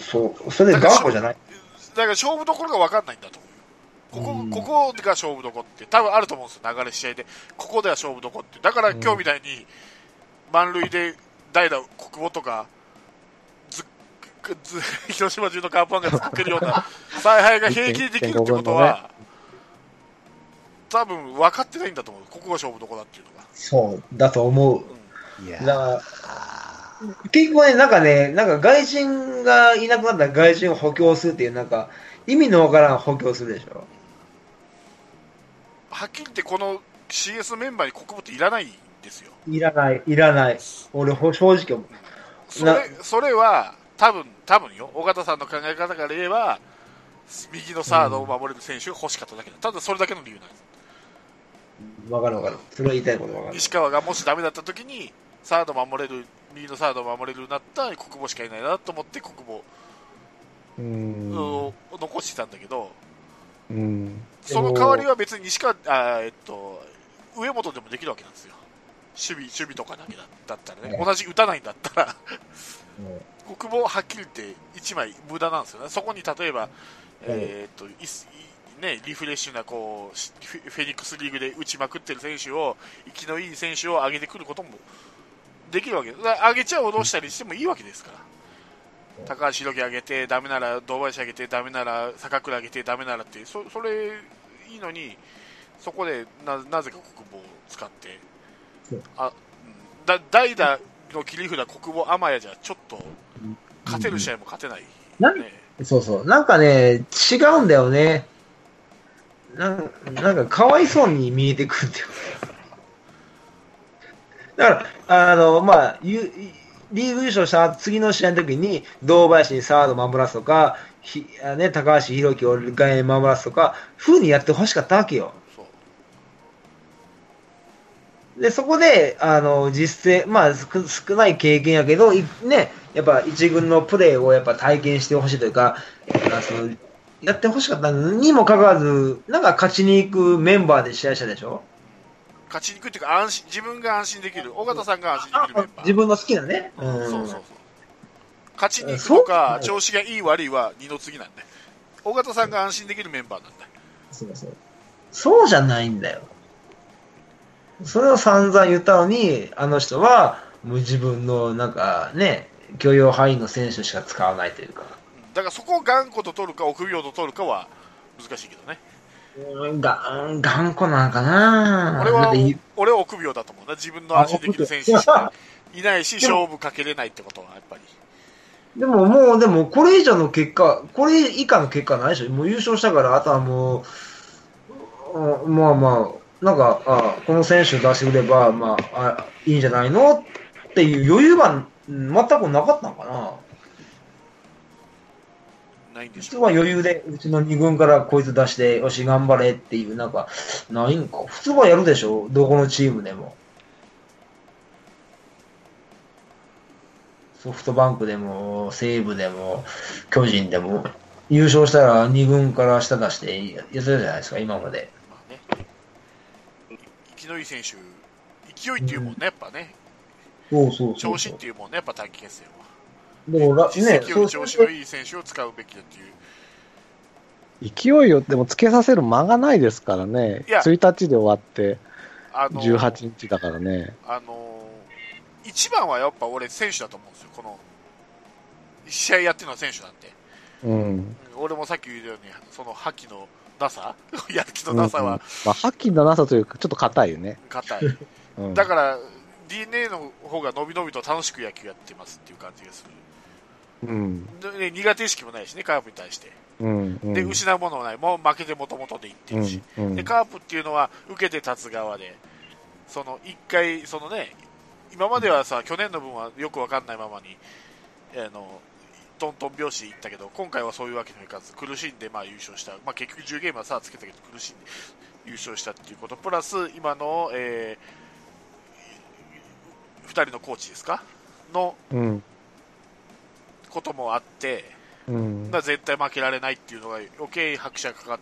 そう、それで頑固じゃない？だから勝負どころが分かんないんだと思うよ。ここ、ここが勝負どころって多分あると思うんですよ、流れ試合で。ここでは勝負どころって。だから今日みたいに、満塁で代打、国母とか、ずず 広島中のカープファンが作るような 采配が平気でできるってことは、多分分かってないんだと思う。ここが勝負どころだっていうのが。そう、だと思う。いやだから、結局ね、なんかね、なんか外人がいなくなったら外人を補強するっていう、なんか、意味のわからん補強するでしょ。はっきり言ってこの CS メンバーに国母っていらないんですよ。いらない、いらない。俺、ほ正直思う。それそれは多分多分よ尾形さんの考え方から言えば右のサードを守れる選手が欲しかっただけだ、ただそれだけの理由なんですわかるわかる。それは言いたいことわかる。石川がもしダメだった時にサード守れる右のサードを守れるようになったら国母しかいないなと思って国母うん。を残してたんだけど、うん。その代わりは別に西川あえっと上本でもできるわけなんですよ。守備守備とかだけだだったらね、ね同じ打たないんだったら。うん。国母はっきり言って1枚無駄なんですよね、そこに例えば、えーっとね、リフレッシュなこうしフェフェニックスリーグで打ちまくってる選手を、生きのいい選手を上げてくることもできるわけです、上げちゃ戻したりしてもいいわけですから、高橋宏樹上げて、ダメなら堂林上げて、ダメなら坂倉上げて、ダメならって、そそれいいのに、そこでななぜか国母を使ってあうんだ代打の切り札、国母、天谷じゃちょっと勝てる試合も勝てない、なんね、そうそう。なんかね、違うんだよね。なんなんか、かわいそうに見えてくるんだよ。だから、あの、まあ、ゆリーグ優勝した次の試合の時に、堂林にサード守らすとか、ひあね、高橋宏樹を外野に守らすとか、風にやってほしかったわけよ。で、そこで、あの、実践、まあ、少少ない経験やけど、いね、やっぱ一軍のプレーをやっぱ体験してほしいというか、あそのやってほしかったにもかかわらず、なんか勝ちに行くメンバーで試合したでしょ？勝ちにくいっていうか安心、自分が安心できる、尾形さんが安心できるメンバー。自分の好きなね。うんうんそうそうそう。勝ちに行くそうとか、調子がいい悪いは二の次なんで。尾形さんが安心できるメンバーなんだ。そうそう。そうじゃないんだよ。それを散々言ったのに、あの人は、もう自分の、なんかね、許容範囲の選手しか使わないというか。うんだからそこを頑固と取るか、臆病と取るかは難しいけどね。うんが、うん頑固なのかな俺は俺は臆病だと思うな。自分の安心できる選手しかいないし、勝負かけれないってことは、やっぱり。でももう、でもこれ以上の結果、これ以下の結果ないでしょ。もう優勝したから、あとはもう、うんまあまあ、なんか、あこの選手出してくれば、まあ、あいいんじゃないの？っていう余裕がうん全くなかったのかな。ないんで普しょう。通は余裕で、うちの2軍からこいつ出して、よし、頑張れっていう、なんか、ないんか。普通はやるでしょ。どこのチームでも。ソフトバンクでも、西武でも、巨人でも、優勝したら2軍から下出してやってたじゃないですか、今まで。まあね。生きのいい選手、勢いっていうもんね、やっぱね。そうそうそう調子っていうもんね、やっぱ短期決戦は。でもら、実ね、績調子そうするがいい選手を使うべきだっていう。勢いをでもつけさせる間がないですからね。いや1日で終わって、あの18日だからね。あのー一番はやっぱ俺選手だと思うんですよ。この、試合やってるのは選手なんで。うん。うん俺もさっき言ったように、その覇気のなさ やる気のなさうんはまあ、覇気のなさというか、ちょっと硬いよね。硬い。うん、だから、DNA の方が伸び伸びと楽しく野球やってますっていう感じがする。うん。でね、苦手意識もないしね、カープに対して。うん。うんで、失うものもない。もう負けてもともとでいってるし。うん。で、カープっていうのは受けて立つ側で、その一回、そのね、今まではさ、去年の分はよくわかんないままに、あの、トントン拍子でいったけど、今回はそういうわけにはいかず、苦しんでまあ優勝した。まあ結局10ゲームはさ、つけたけど苦しんで優勝したっていうこと、プラス今の、えー、2人のコーチですか？のうん。こともあって、うん。まあ絶対負けられないっていうのが余計拍車がかかっ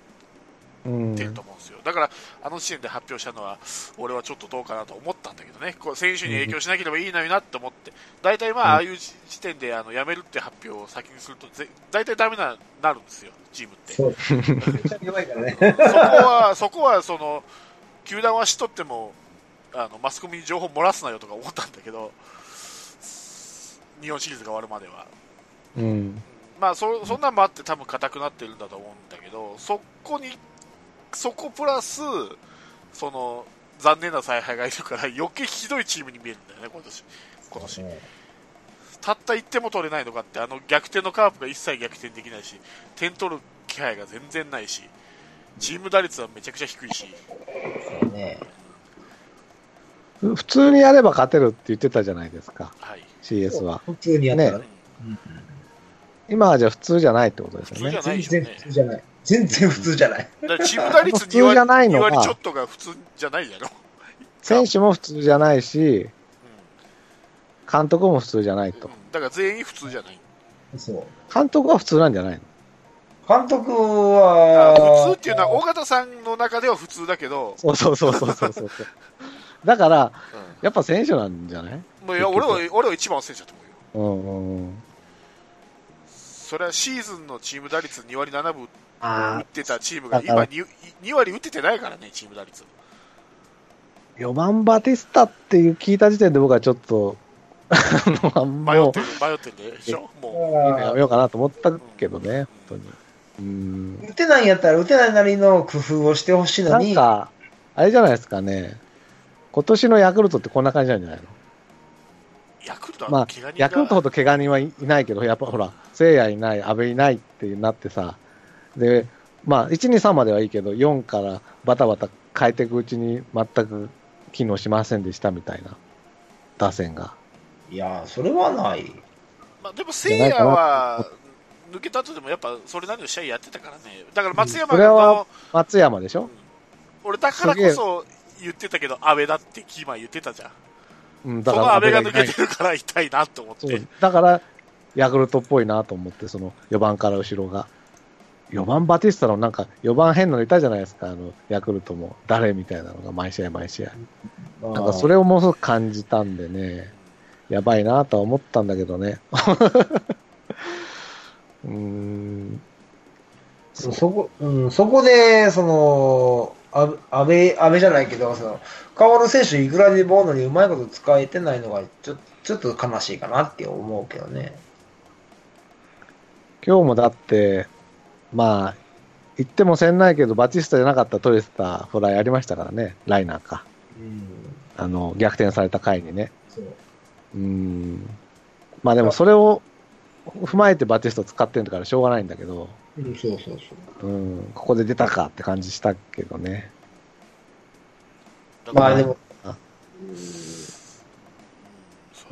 うんてると思うんですよ。だから、あの時点で発表したのは、俺はちょっとどうかなと思ったんだけどね、こう選手に影響しなければいいのになって思って、大体まあ、ああいう時点であの辞めるって発表を先にすると、ぜ大体ダメななるんですよ、チームって。そう。めっちゃ弱いからね。そこは、そこは、その、球団はしとっても、あの、マスコミに情報漏らすなよとか思ったんだけど、日本シリーズが終わるまでは。うん。まあ、そ、そんなんもあって多分硬くなってるんだと思うんだけど、そこに、そこプラス、その、残念な采配がいるから余計ひどいチームに見えるんだよね、今年。今年。たった1点も取れないのかって、あの逆転のカープが一切逆転できないし、点取る気配が全然ないし、チーム打率はめちゃくちゃ低いし、ねふ普通にやれば勝てるって言ってたじゃないですか、はい。CS は。普通にやったらね。今はじゃあ普通じゃないってことですよね普通じゃ。ない全然普通じゃない。全然普通じゃない。だからチーム打率普通じゃないの2が割2割ちょっとが普通じゃないやろ。選手も普通じゃないし、監督も普通じゃないとうん。だから全員普通じゃない。そう。監督は普通なんじゃないの？監督あは、普通っていうのは、尾形さんの中では普通だけど、そうそうそうそうそうそう。だから、うやっぱ選手なんじゃない？ん、もういや俺は俺は一番選手だと思うよ。うんうんうん。それはシーズンのチーム打率2割7分打あってたチームが今 2, 2割打っててないからね、チーム打率。4番バティスタっていう聞いた時点で僕はちょっと、あの、も迷ってる、迷ってるでしょ、もう、やめようかなと思ったけどね、本当に。うん。打てないんやったら打てないなりの工夫をしてほしいのなんに、か、あれじゃないですかね。今年のヤクルトってこんな感じなんじゃないの？う。ヤクルトまあヤクルトがほど怪我人はいいないけど、やっぱほら、聖夜いない、阿部いないってなってさ、で、まあ、1、2、3まではいいけど、4からバタバタ変えていくうちに全く機能しませんでしたみたいな、打線が。いや、それはない。まあ、でも、聖夜は抜けた後でもやっぱそれなりの試合やってたからね。だから松山それはの、松山でしょ？俺だからこそ言ってたけど、阿部だってキーマン言ってたじゃん。うん、その阿部が抜けてるから痛いなと思って。だから、ヤクルトっぽいなと思って、その4番から後ろが。4番バティスタのなんか、4番変なのいたじゃないですか、あの、ヤクルトも。誰みたいなのが毎試合毎試合。なんかそれをものすごく感じたんでね、やばいなとは思ったんだけどね。うーん。そそこ、うん、そこで、その、あ安倍、安倍じゃないけど、その、変わる選手いくらでものにうまいこと使えてないのが、ちょちょっと悲しいかなって思うけどね。今日もだって、まあ、言ってもせんないけど、バティスタじゃなかったトレスターフライありましたからね、ライナーか。うん。あの、逆転された回にね。そう。ん。まあでもそれを踏まえてバティスタ使ってるからしょうがないんだけど、うん、そうそうそう。うん、ここで出たかって感じしたけどね。まあでも、だ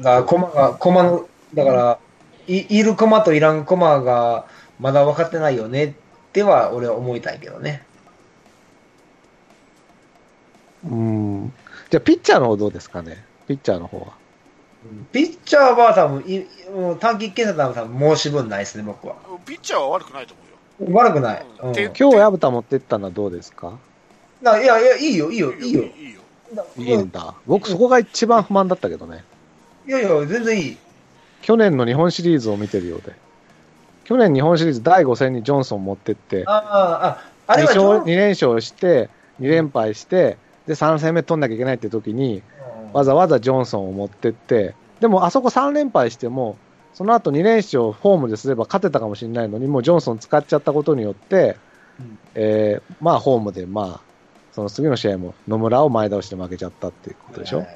から、コマが、コマの、だから、い、いるコマといらんコマが、まだ分かってないよねっては、俺は思いたいけどね。うん。じゃあピッチャーの方どうですかね？ピッチャーの方は。ピッチャーは多分、いもう短期決戦は多分申し分ないですね、僕は。ピッチャーは悪くないと思うよ。悪くない。うん。今日矢蓋持ってったのはどうですか？いやいや、いいよ、いいよ、いいよ。いいよ。だいいんだ。僕そこが一番不満だったけどね。いやいや、全然いい。去年の日本シリーズを見てるようで。去年日本シリーズ第5戦にジョンソン持ってって、ああ、あ、あれ2はジョン勝2連勝して、2連敗して、で、3戦目取んなきゃいけないって時に、わざわざジョンソンを持ってって、でもあそこ3連敗しても、その後2連勝ホームですれば勝てたかもしれないのに、もうジョンソン使っちゃったことによって、うんえーまあホームで、まあ、その次の試合も野村を前倒しで負けちゃったっていうことでしょ？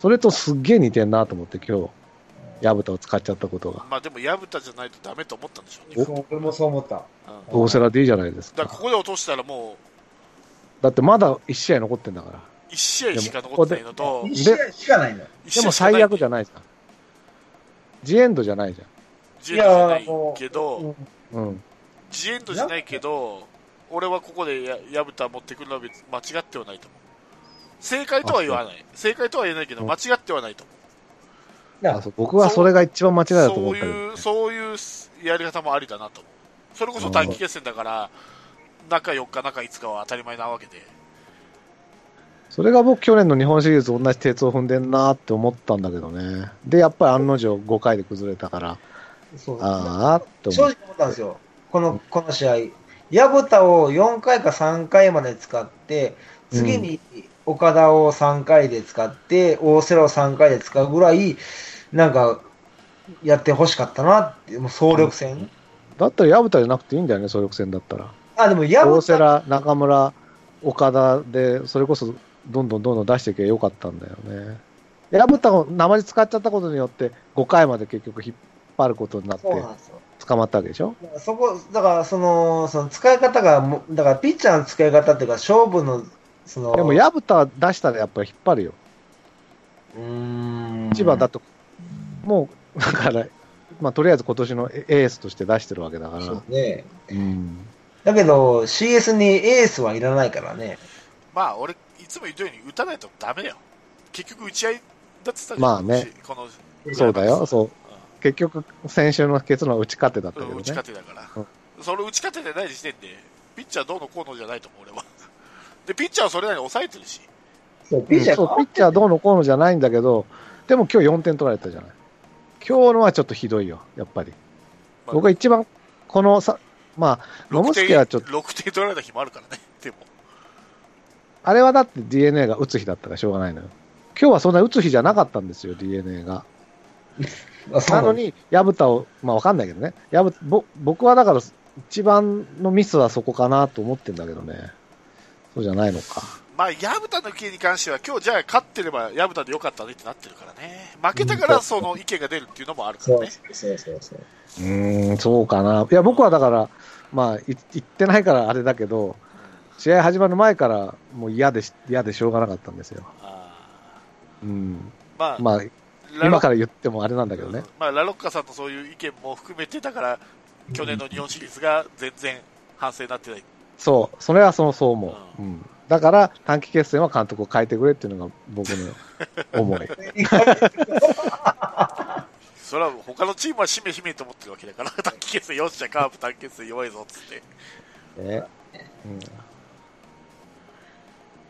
それとすっげえ似てんなと思って今日、矢蓋を使っちゃったことが。まあでも、薮田じゃないとダメと思ったんでしょうね。俺もそう思った。うん大瀬良でいいじゃないですか。だからここで落としたらもだってまだ1試合残ってんだから。う、1試合しか残ってないのと、1試合しかないの。でも最悪じゃない。ないじゃん。ジエンドじゃないじジエンドじゃないけど、ゃん。うん。ジエンドじゃないけど、俺はここでや薮田持ってくるのは別に間違ってはないと思う。正解とは言わない。正解とは言えないけど、うん間違ってはないと思う。だあそう僕はそれが一番間違いだと思ったそういう、そういうやり方もありだなと思う。それこそ短期決戦だから、中4日、中5日は当たり前なわけで。それが僕、去年の日本シリーズと同じ鉄を踏んでんなって思ったんだけどね。で、やっぱり案の定5回で崩れたから、そうああって正直思ったんですよ。この、この試合。薮田を4回か3回まで使って、次に岡田を3回で使って、大瀬良を3回で使うぐらい、なんか、やってほしかったなって、もう総力戦。だったら薮田じゃなくていいんだよね、総力戦だったら。あ、でも大薮田、瀬良、中村、岡田で、それこそどんどんどんどん出していけばよかったんだよね。薮田を生地使っちゃったことによって、5回まで結局引っ張ることになって。捕まったわけでしょ？だからそこ、だからその、その使い方がも、だからピッチャーの使い方っていうか、勝負の、その、でも薮田出したらやっぱり引っ張るよ。うーん。千葉だと、もう、だから、まあ、とりあえず今年のエースとして出してるわけだから。そうね。うん。だけど、CS にエースはいらないからね。まあ、俺、いつも言ったように打たないとダメだよ。結局打ち合いだって言ったじゃんまあねこの、そうだよ、そう。結局、先週の結論は打ち勝手だったうん。けどね打ち勝。てだから。それ打ち勝ててない時点で、ピッチャーどうのこうのじゃないと思う、俺は。で、ピッチャーはそれなりに抑えてるし。そう、ピッチャーそう、ピッチャーどうのこうのじゃないんだけど、でも今日4点取られたじゃない？今日のはちょっとひどいよ、やっぱり。まあ僕は一番、このさ、まあ、野6点茂助はちょっと、6点取られた日もあるからね、でも。あれはだって DNA が打つ日だったからしょうがないのよ。今日はそんな打つ日じゃなかったんですよ、DNA が。なのなのに、薮田を、まあわかんないけどね。薮ぼ僕はだから、一番のミスはそこかなと思ってんだけどね。そうじゃないのか。まあ、薮田の件に関しては、今日じゃあ勝ってれば薮田でよかったねってなってるからね。負けたからその意見が出るっていうのもあるからそうね。そうそうそう。うーん、そうかな。いや、僕はだから、まあ、い言ってないからあれだけど、試合始まる前からもう嫌でし、嫌でしょうがなかったんですよ。あうん。ーまあ、まあ、今から言ってもあれなんだけどね。まあ、ラロッカさんのそういう意見も含めて、だから、去年の日本シリーズが全然反省になってない。そう、それはそのそう思う。うん。だから、短期決戦は監督を変えてくれっていうのが僕の 思い。それは他のチームはしめしめと思ってるわけだから、短期決戦よっしゃ、カープ短期決戦弱いぞっつって。ね。うん。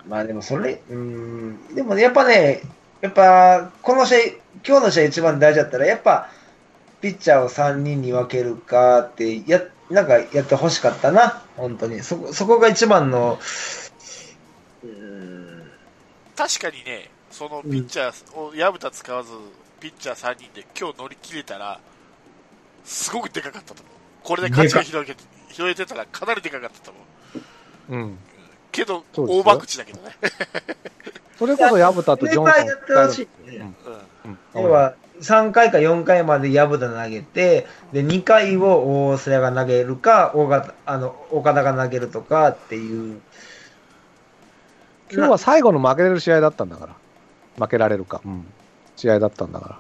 まあでもそれ、うーん、でもねやっぱね、やっぱ、この試合、今日の試合一番大事だったら、やっぱ、ピッチャーを3人に分けるかって、や、なんかやってほしかったな、本当に。そこ、そこが一番の、うーん、確かにね、そのピッチャーを薮田使わず、ピッチャー3人で今日乗り切れたら、すごくでかかったと思う。これで勝ちが広げて、広げてたらかなりでかかったと思う。うん。けど、大博打だけどね。それこそ薮田とジョンソンやってほしいね。うん。うん要は、3回か4回まで薮田投げて、で、2回を大瀬良が投げるか、岡田あの岡田が投げるとかっていう。今日は最後の負けれる試合だったんだから。負けられるか。うん。試合だったんだから。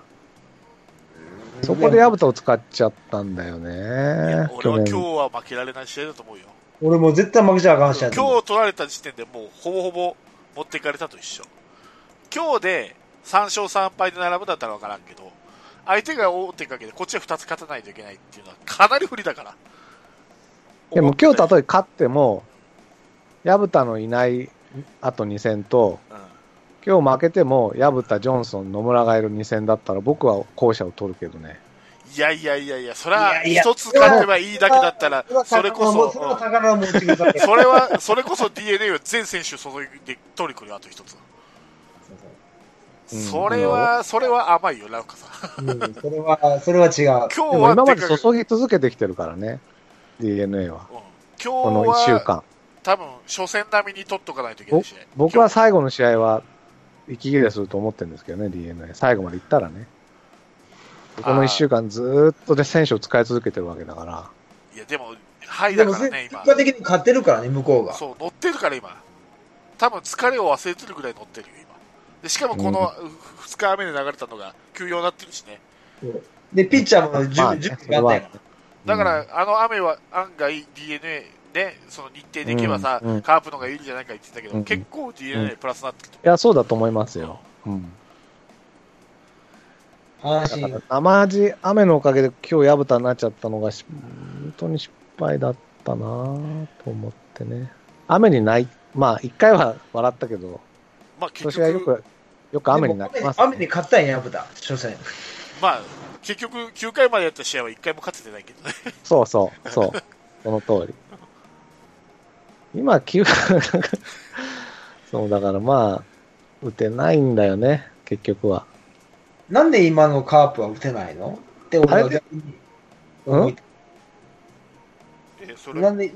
そこで薮田を使っちゃったんだよね。俺は今日。は負けられない試合だと思うよ。俺もう絶対負けちゃあかんしや今日取られた時点でもうほぼほぼ持っていかれたと一緒。今日で3勝3敗で並ぶんだったら分からんけど、相手が大手かけてこっちは2つ勝たないといけないっていうのはかなり不利だから。でも今日と例え勝っても、薮田のいないあと2戦と、うん今日負けても、薮田、ジョンソン、野村がいる2戦だったら、僕は後者を取るけどね。いやいやいやいや、それは一つ勝てばいいだけだったら、それこそ、それはそれこそ DNA は全選手注いで取りくるよ、あと一つ。うんそれは、それは甘いよ、ラウカさん。うんそれは、それは違う。今日は今まででかく注ぎ続けてきてるからね。DNA は。うんこの今日1週は、間。多分、初戦並みに取っとかないといけない試合。僕は最後の試合は、息切れすると思ってるんですけどね、DNA。最後まで行ったらね。この1週間ずーっとで選手を使い続けてるわけだから。いや、でも、はいだからね、今。結果的に勝ってるからね、向こうが。そう、乗ってるから今。多分疲れを忘れてるぐらい乗ってるよ、今。で、しかもこの2日雨で流れたのが休養になってるしね。で、ピッチャーも準備があったやだから、あの雨は案外 DNA で、その日程でいけばさ、うんうんカープの方がいいんじゃないか言ってたけど、うん結構 DNA プラスになってるといや、そうだと思いますよ。うん。阪だから神。生地雨のおかげで今日薮田になっちゃったのがし本当に失敗だったなぁと思って。ね。雨にない、まあ、一回は笑ったけど、まあ結今年はよ局、く、よく雨になります、でも雨に勝ったんや、ぶた、初戦。まあ、結局、9回までやった試合は1回も勝ててないけどね。そうそう、そう。その通り。今、9、そう、だからまあ、打てないんだよね、結局は。なんで今のカープは打てないの？って俺は逆に思いえそれ？なんで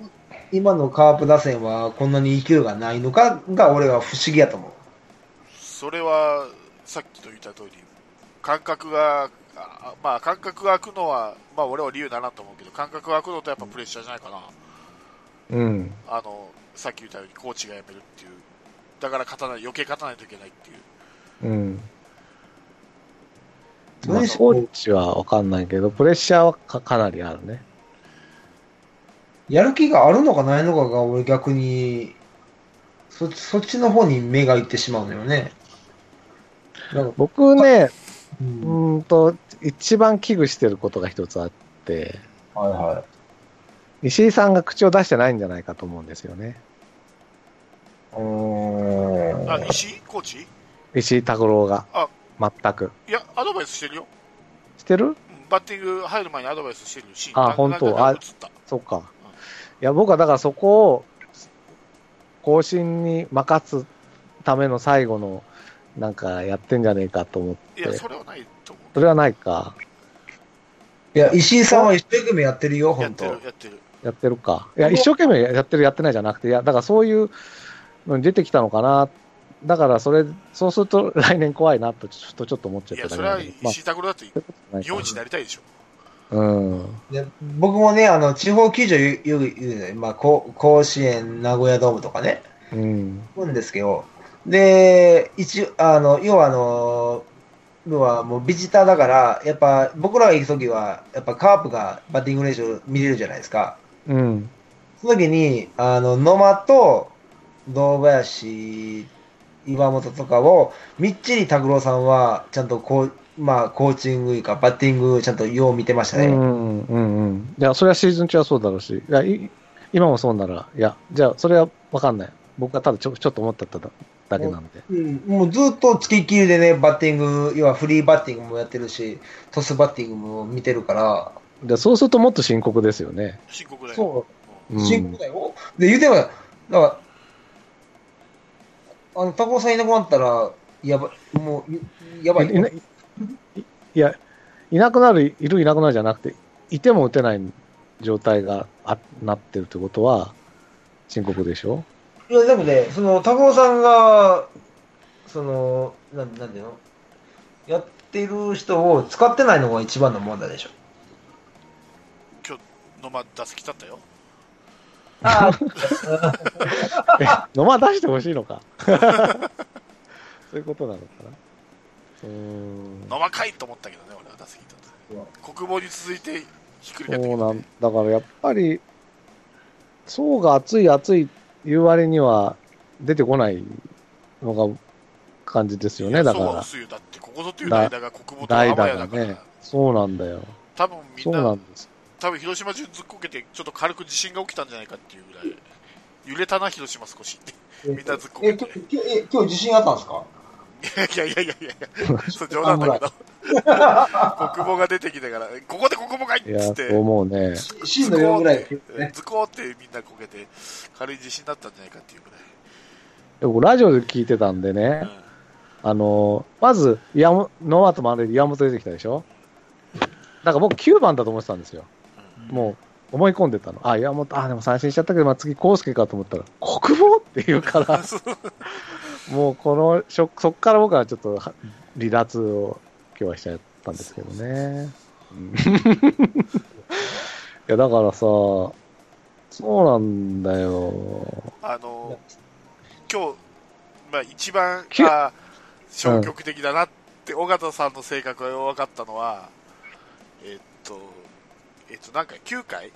今のカープ打線はこんなに勢いがないのかが俺は不思議やと思う。それは、さっきと言った通り、感覚が、あまあ、感覚が空くのは、まあ、俺は理由だなと思うけど、感覚が空くのとやっぱプレッシャーじゃないかな。うん。あの、さっき言ったようにコーチが辞めるっていう。だから勝たない、余計勝たないといけないっていう。うん。まあコーチはわかんないけど、プレッシャーはかかなりあるね。やる気があるのかないのかが俺逆にそそっちの方に目がいってしまうのよね。なんか僕ね、ううんーんと、一番危惧してることが一つあって、はいはい。石井さんが口を出してないんじゃないかと思うんですよね。うーんあ、石井コーチ？石井拓郎があ。全く。いや、アドバイスしてるよ。してる？うんバッティング入る前にアドバイスしてるし。あな本当？あ映った。そっか。いや、僕はだからそこを、更新に任すための最後の、なんかやってんじゃねえかと思って。いや、それはないと思それはないか。いや、石井さんは一生懸命やってるよ、う。やってる本当。、やってる。やってるか。いや、一生懸命やってる、やってないじゃなくて、いや、だからそういうのに出てきたのかな。だからそれ、そうすると 来年怖いなと、ちょっとちょっと思っちゃいや、っただそれは。石井拓郎だってまあ日本一になりたいでしょ。うん。で僕もね、あの、地方球場よく言うね、まあ、甲子園、名古屋ドームとかね、うん。行くんですけど、で、一応、あの、要はあの、要はもうビジターだから、やっぱ僕らが行くときは、やっぱカープがバッティング練習見れるじゃないですか。うん。その時に、あの、野間と堂林、岩本とかを、みっちり拓郎さんは、ちゃんとこう、まあ、コーチングいうか、バッティング、ちゃんとよう見てましたね。うん、うん、うん。いや、それはシーズン中はそうだろうし、いや、い今もそうなら、いや、じゃあ、それはわかんない。僕はただちょちょっと思っただだけなんで。うん、もうずっと付きっきりでね、バッティング、要はフリーバッティングもやってるし、トスバッティングも見てるから、でそうするともっと深刻ですよね。深刻だよ。そうう、ん深刻だよ。で、言うても、だから、あの、タコさんいなくなったら、やばい、もう、やばい。いないいや、いなくなる、いるいなくなるじゃなくて、いても打てない状態があなってるってことは、深刻でしょ？いや、でもね、その、タコさんが、その、なんなんていうの？やってる人を使ってないのが一番の問題でしょ。今日、野間打席立ったよ。野間出してほしいのか。そういうことなのかな。うーん。野間かいと思ったけどね、俺は打席立った。国防に続いてひっくり返ってそうなん。だからやっぱり、層が厚い厚い言う割には出てこないのが感じですよね、だから。そうは薄いよ。だって、ここぞという代打が国防と代打天谷だから。がね、そうなんだよ。多分みそんな、うなんです。多分広島中ずっこけて、ちょっと軽く地震が起きたんじゃないかっていうぐらい、揺れたな、広島少しって。みんなずっこえ、けて。今日、え、今日地震あったんですか？いやいやいやいやいや、そう冗談だけど。国防が出てきてから、ここで国防がいっいや、つってそう、思うね。震度4ぐらい。ね、ズコーってみんなこけて、軽い地震だったんじゃないかっていうぐらい。で僕、ラジオで聞いてたんでね、あの、まず、岩本ノーアウト満塁で岩本出てきたでしょ？だから僕9番だと思ってたんですよ。もう、思い込んでたの。あ、岩本、あ、でも三振しちゃったけど、まあ、次、康介かと思ったら、国防って言うから、もうこの、そそっから僕はちょっとは離脱を今日はしちゃったんですけどね。う んいや、だからさ、そうなんだよ。あの、今日、まあ一番、あ消極的だなって、尾形さんの性格が分かったのは、えっと、えっと、なんか9回、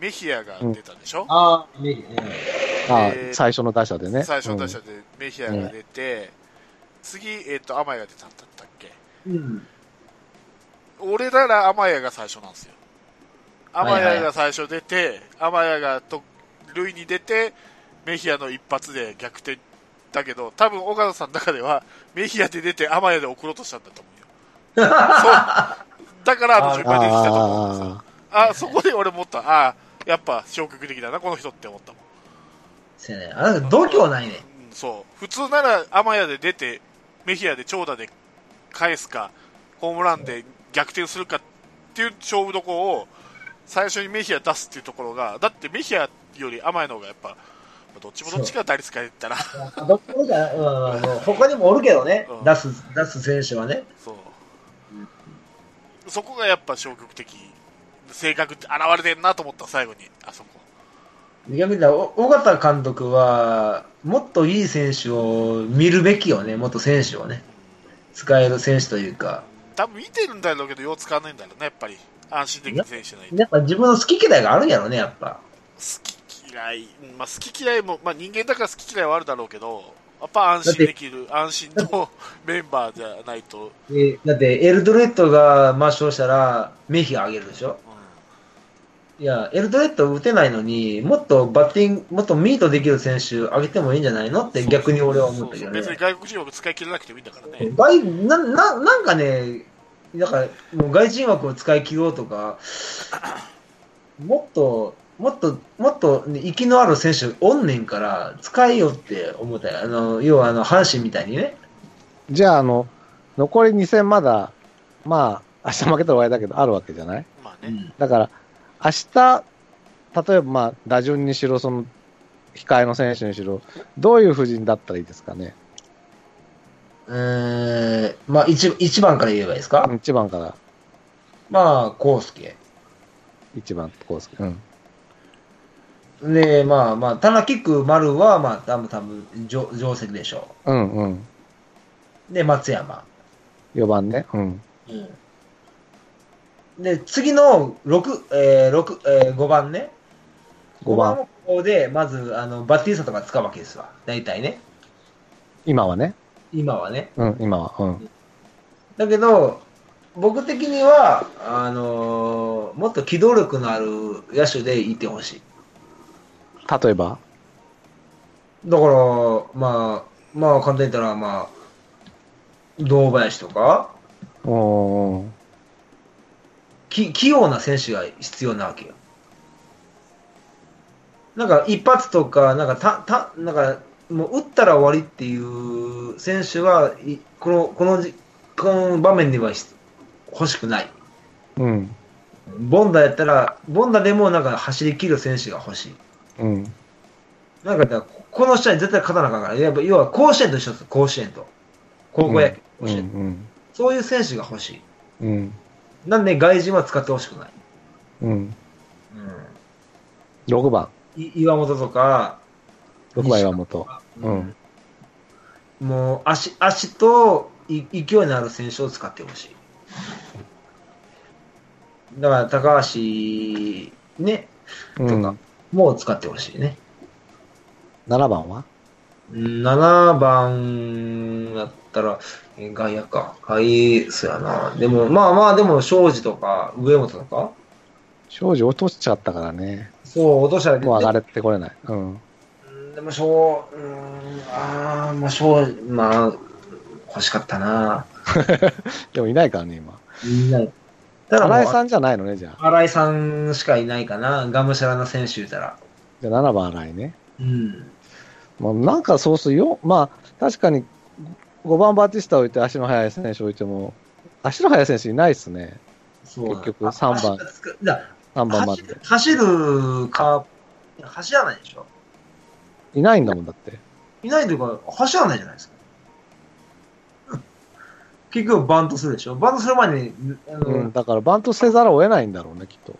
メヒアが出たでしょ、ああ、ねあ、えー最初の打者でね。最初の打者でメヒアが出て、次、えっと、アマヤが出たんだったっけ？うん。俺ならアマヤが最初なんですよ。アマはいはいヤが最初出て、アマヤがと塁に出て、メヒアの一発で逆転だけど、多分岡田さんの中では、メヒアで出て、アマヤで送ろうとしたんだと思うよ。そうだからあの順番で来たと思うんですよ。ああそこで俺思った。ああ、やっぱ消極的だな、この人って思ったもん。せやね。あなた度胸ないね。うんそう。普通なら、アマヤで出て、メヒアで長打で返すか、ホームランで逆転するかっていう勝負どころを、最初にメヒア出すっていうところが、だってメヒアよりアマヤの方がやっぱ、どっちもどっちが打率変えたら、どっちもじゃ、うん、うん他にもおるけどねうん、出す、出す選手はね。そう。そこがやっぱ消極的、性格って現れてんなと思った、最後に、あそこ。逆に尾形監督は、もっといい選手を見るべきよね、もっと選手をね。使える選手というか。多分見てるんだろうけど、よう使わないんだろうね、やっぱり。安心できる選手じゃないと。やっぱ自分の好き嫌いがあるんやろね、やっぱ。好き嫌い、うんまあ、好き嫌いも、まあ、人間だから好き嫌いはあるだろうけど、やっぱ安心できる、安心の メンバーじゃないと、えだって、エルドレッドが抹消したら、メヒア上げるでしょういや、エルドレッド打てないのに、もっとバッティング、もっとミートできる選手上げてもいいんじゃないの？ってん逆に俺は思そうそう別にったけどね。外国人枠使い切らなくてもいいんだからね。外なななんかね、だからもう外人枠を使い切ろうとか、もっと、もっと、もっと、ね、息のある選手おんねんから、使えよって思ったよ。あの、要はあの、阪神みたいにね。じゃあ、あの、残り2戦まだ、まあ、明日負けたら終わりだけど、あるわけじゃない？まあね。うん。だから、明日、例えば、まあ、打順にしろ、その、控えの選手にしろ、どういう布陣だったらいいですかね？えー、まあ、一一番から言えばいいですか、1番からまあ、康介。1番、こうすうん。で、まあまあ、田中キック丸は、まあ、多分多分定定石でしょうんうん。う。で、松山。4番ね。うん。で、次の6、えー六えー5番ね。5番。ここで、まず、あの、バッティーサとか使うわけですわ。大体ね。今はね。今はね。うん、今は。うん。だけど、僕的には、あのーもっと機動力のある野手でいてほしい。例えば？だから、まあ、まあ、簡単に言ったら、まあ、堂林とか、おーき器用な選手が必要なわけよ。なんか一発とか、なんかた、た、なんか、もう打ったら終わりっていう選手は、いこの、このじ、この場面ではし欲しくない。うん。ボンダやったら、ボンダでもなんか走り切る選手が欲しい。うん。なんかだこの試合に絶対勝たなあかんから、やっぱ要は甲子園と一緒です、甲子園と。高校野球、うん。甲子園。うん。そういう選手が欲しい。うん。なんで外人は使ってほしくない。うん。うん6番。い岩本とか、6番岩本。ううんん。もう足、足とい勢いのある選手を使ってほしい。だから、高橋、ね、うんとか。もう使ってほしいね。7番は？うん7番やったら、え外野か。外、そうやな。でも、まあまあ、でも、庄司とか、上本とか、庄司落としちゃったからね。そう、落としたら、もう上がれてこれない。うん。うんでも、庄、うん、ああ、まあ、庄司、まあ、欲しかったな。でもいないからね、今。みんな。ただ新井さんじゃないのね、じゃあ。新井さんしかいないかな、がむしゃらな選手言うたら。じゃあ7番新井ね。うん。まあ、なんかそうするよ。まあ、確かに5番バティスタ置いて足の速い選手置いても、足の速い選手いないっすね。そう結局三番足がつくだ3番まで走。るか、走らないでしょ。いないんだもんだって。いないというか、走らないじゃないですか。結局バントするでしょ。バントする前に、あのうん。だからバントせざるを得ないんだろうね、きっと。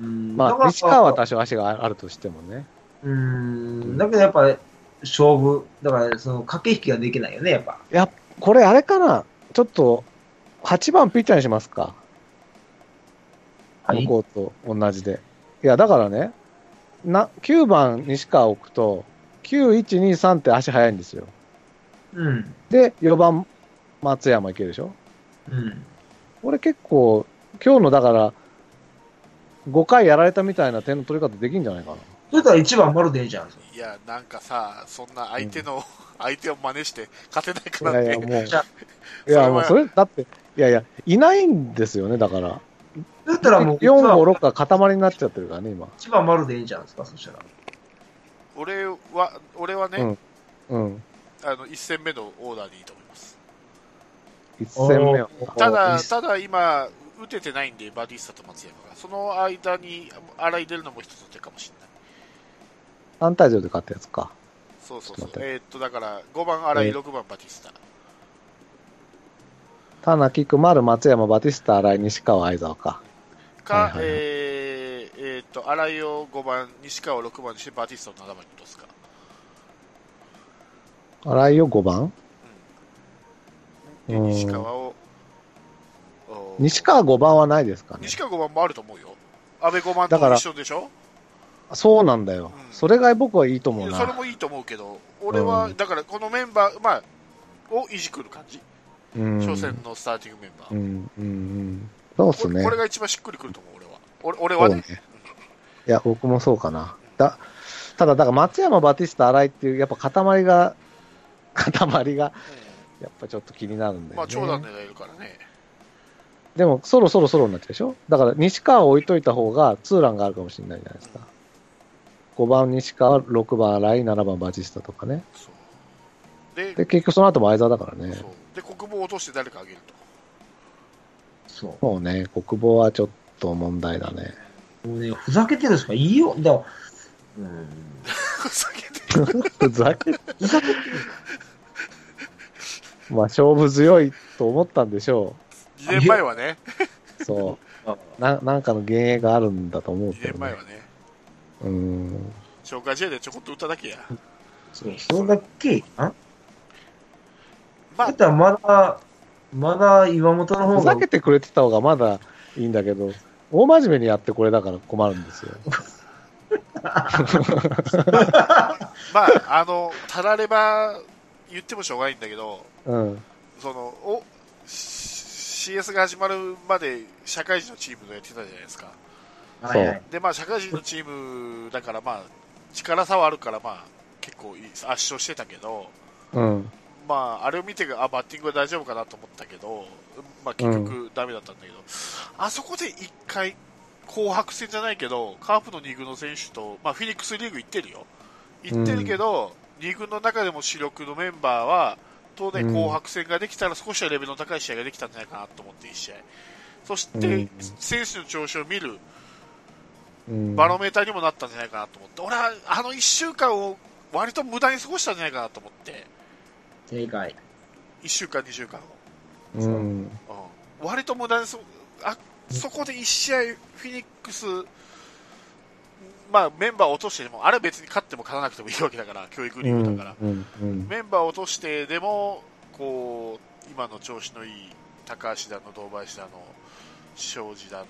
うんまあ、西川は多少足があるとしてもね。うん、だけどやっぱ、勝負、だからその駆け引きができないよね、やっぱ。いや、これあれかな？ちょっと、8番ピッチャーにしますか。はい向こうと同じで。いや、だからね、な、9番西川置くと、9、1、2、3って足速いんですよ。うん。で、4番松山いけるでしょ？うん。これ結構、今日のだから、5回やられたみたいな点の取り方できんじゃないかな。それたら1番丸でいいじゃん。いや、なんかさ、そんな相手の、相手を真似して勝てないからいやいや、ね。もう、じゃあいや、もうそれ、だって、いやいや、いないんですよね、だから。だったらもう、4、5、6が塊になっちゃってるからね、今。1番丸でいいじゃないですか、そしたら。俺は、俺はね、うん。あの、1戦目のオーダーでいいと思います。1戦目は。ただ、ただ今、打ててないんで、バディスタと松山が。その間に、洗い出るのも一つの手かもしれない。3対0で勝ったやつか。そうそうそうえーっと、だから、5番洗い、え6番バディスタ。田中菊丸、松山、バティスタ、新井、西川、相沢か。か、はいはいはいえー、えーっと、洗いを5番、西川を6番にして、バディスタを7番に落とすか。新井を5番？で、うん西川を、お西川5番はないですかね。西川5番もあると思うよ。安倍5番だからと一緒でしょ？そうなんだよ。うんそれが僕はいいと思ういやそれな。もいいと思うけど、俺は、うんだからこのメンバー、まあ、をいじくる感じ？うん。初戦のスターティングメンバー。うん、うん、うん。そうっすねこれが一番しっくりくると思う、俺は。俺俺はね。ねいや、僕もそうかな。だ、ただ、だから松山、バティスタ、新井っていう、やっぱ塊が、塊が、やっぱちょっと気になるんだよね。まあ、長打狙えるからね。でも、そろそろそろになっちゃうでしょ？だから、西川を置いといた方が、ツーランがあるかもしれないじゃないですか。5番西川、6番新井、7番バチスタとかね。そう。で、で、結局その後も相沢だからねそう。で、国防を落として誰かあげると。そう。もうね、国防はちょっと問題だね。もうね、ふざけてるんですか？いいよ。だからうん。ふざけてふざけ、ふざけてる。まあ、勝負強いと思ったんでしょ2年前はね。う。そあう。な、なんかの幻影があるんだと思う2けど、ね。年前はね。うーん。紹介試合でちょこっと打っただけや。そう、それだけあまあだっ、たらまだ、まだ岩本の方がふざけてくれてた方がまだいいんだけど、大真面目にやってこれだから困るんですよ。まあ、あの、たられば言ってもしょうがないんだけど、うん。その、お、CS が始まるまで社会人のチームでやってたじゃないですか。はいはい。で、まあ、社会人のチームだから、まあ、力差はあるから、まあ、結構圧勝してたけど、うん。まあ、あれを見て、あ、バッティングは大丈夫かなと思ったけど、まあ、結局ダメだったんだけど、あそこで一回、紅白戦じゃないけど、カープの2軍の選手と、まあ、フィニックスリーグ行ってるよ。行ってるけど、2軍の中でも主力のメンバーは、当然うん紅白戦ができたら少しはレベルの高い試合ができたんじゃないかなと思って、1試合。そして、うん選手の調子を見るうん。バロメーターにもなったんじゃないかなと思って、俺はあの1週間を割と無駄に過ごしたんじゃないかなと思って、正解。1週間、2週間を。うん。うん割と無駄にそあそこで1試合、フィニックス、まあ、メンバーを落としてでも、あれは別に勝っても勝たなくてもいいわけだから、教育リーグだから、うん。うん。メンバーを落としてでも、こう今の調子のいい高橋だの、堂林だの、庄司だの、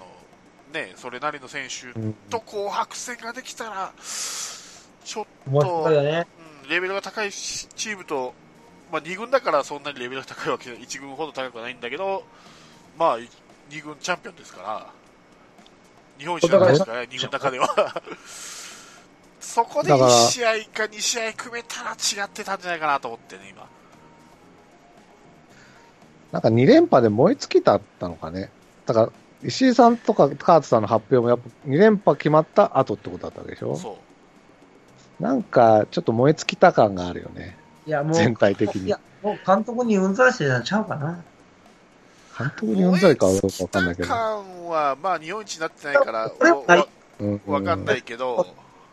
ね、それなりの選手うん。と紅白戦ができたら、ちょっ面白いよね。うん、レベルが高いチームと、まあ、2軍だからそんなにレベルが高いわけで1軍ほど高くはないんだけど、まあ、2軍チャンピオンですから、日本一なんですからね、2軍の中では。そこでだから1試合か2試合組めたら違ってたんじゃないかなと思ってね、今。なんか2連覇で燃え尽きたったのかね。だから、石井さんとかカートさんの発表もやっぱ2連覇決まった後ってことだったわけでしょ？そう。なんか、ちょっと燃え尽きた感があるよね。いや、もう、全体的にいや、もう監督にうんざりしてちゃうかな。監督にうんざりかどうかわかんないけど。感は、まあ、日本一になってないから、これはないわうんわかんないけど、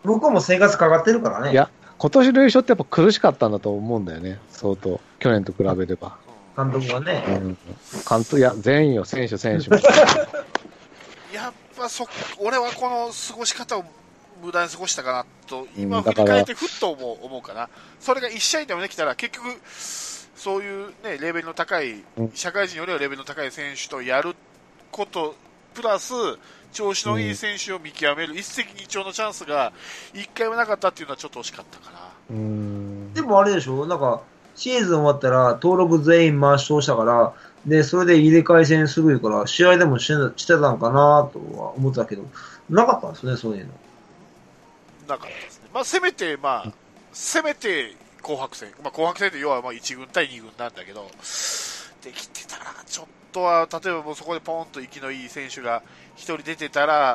僕はもう生活かかってるからね。いや今年の優勝ってやっぱ苦しかったんだと思うんだよね。相当。去年と比べれば。うん監督はね。うん。監督、いや、全員よ、選手、選手も。やっぱそ、俺はこの過ごし方を無駄に過ごしたかなと、う今振り返ってふっと思う思うかな。それが1試合でもできたら、結局、そういうね、レベルの高いうん、社会人よりはレベルの高い選手とやること、プラス、調子のいい選手を見極める、一石二鳥のチャンスが、1回もなかったっていうのはちょっと惜しかったかな。うん。でもあれでしょ？なんか、シーズン終わったら登録全員抹消したから、で、それで入れ替え戦するから、試合でもしてたのかなとは思ったけど、なかったんですね、そういうの。なかったですね。まあ、せめて、まあ、せめて紅白戦。まあ、紅白戦って要はまあ1軍対2軍なんだけど、できてたら、ちょっとは、例えばもうそこでポンと息のいい選手が1人出てたら、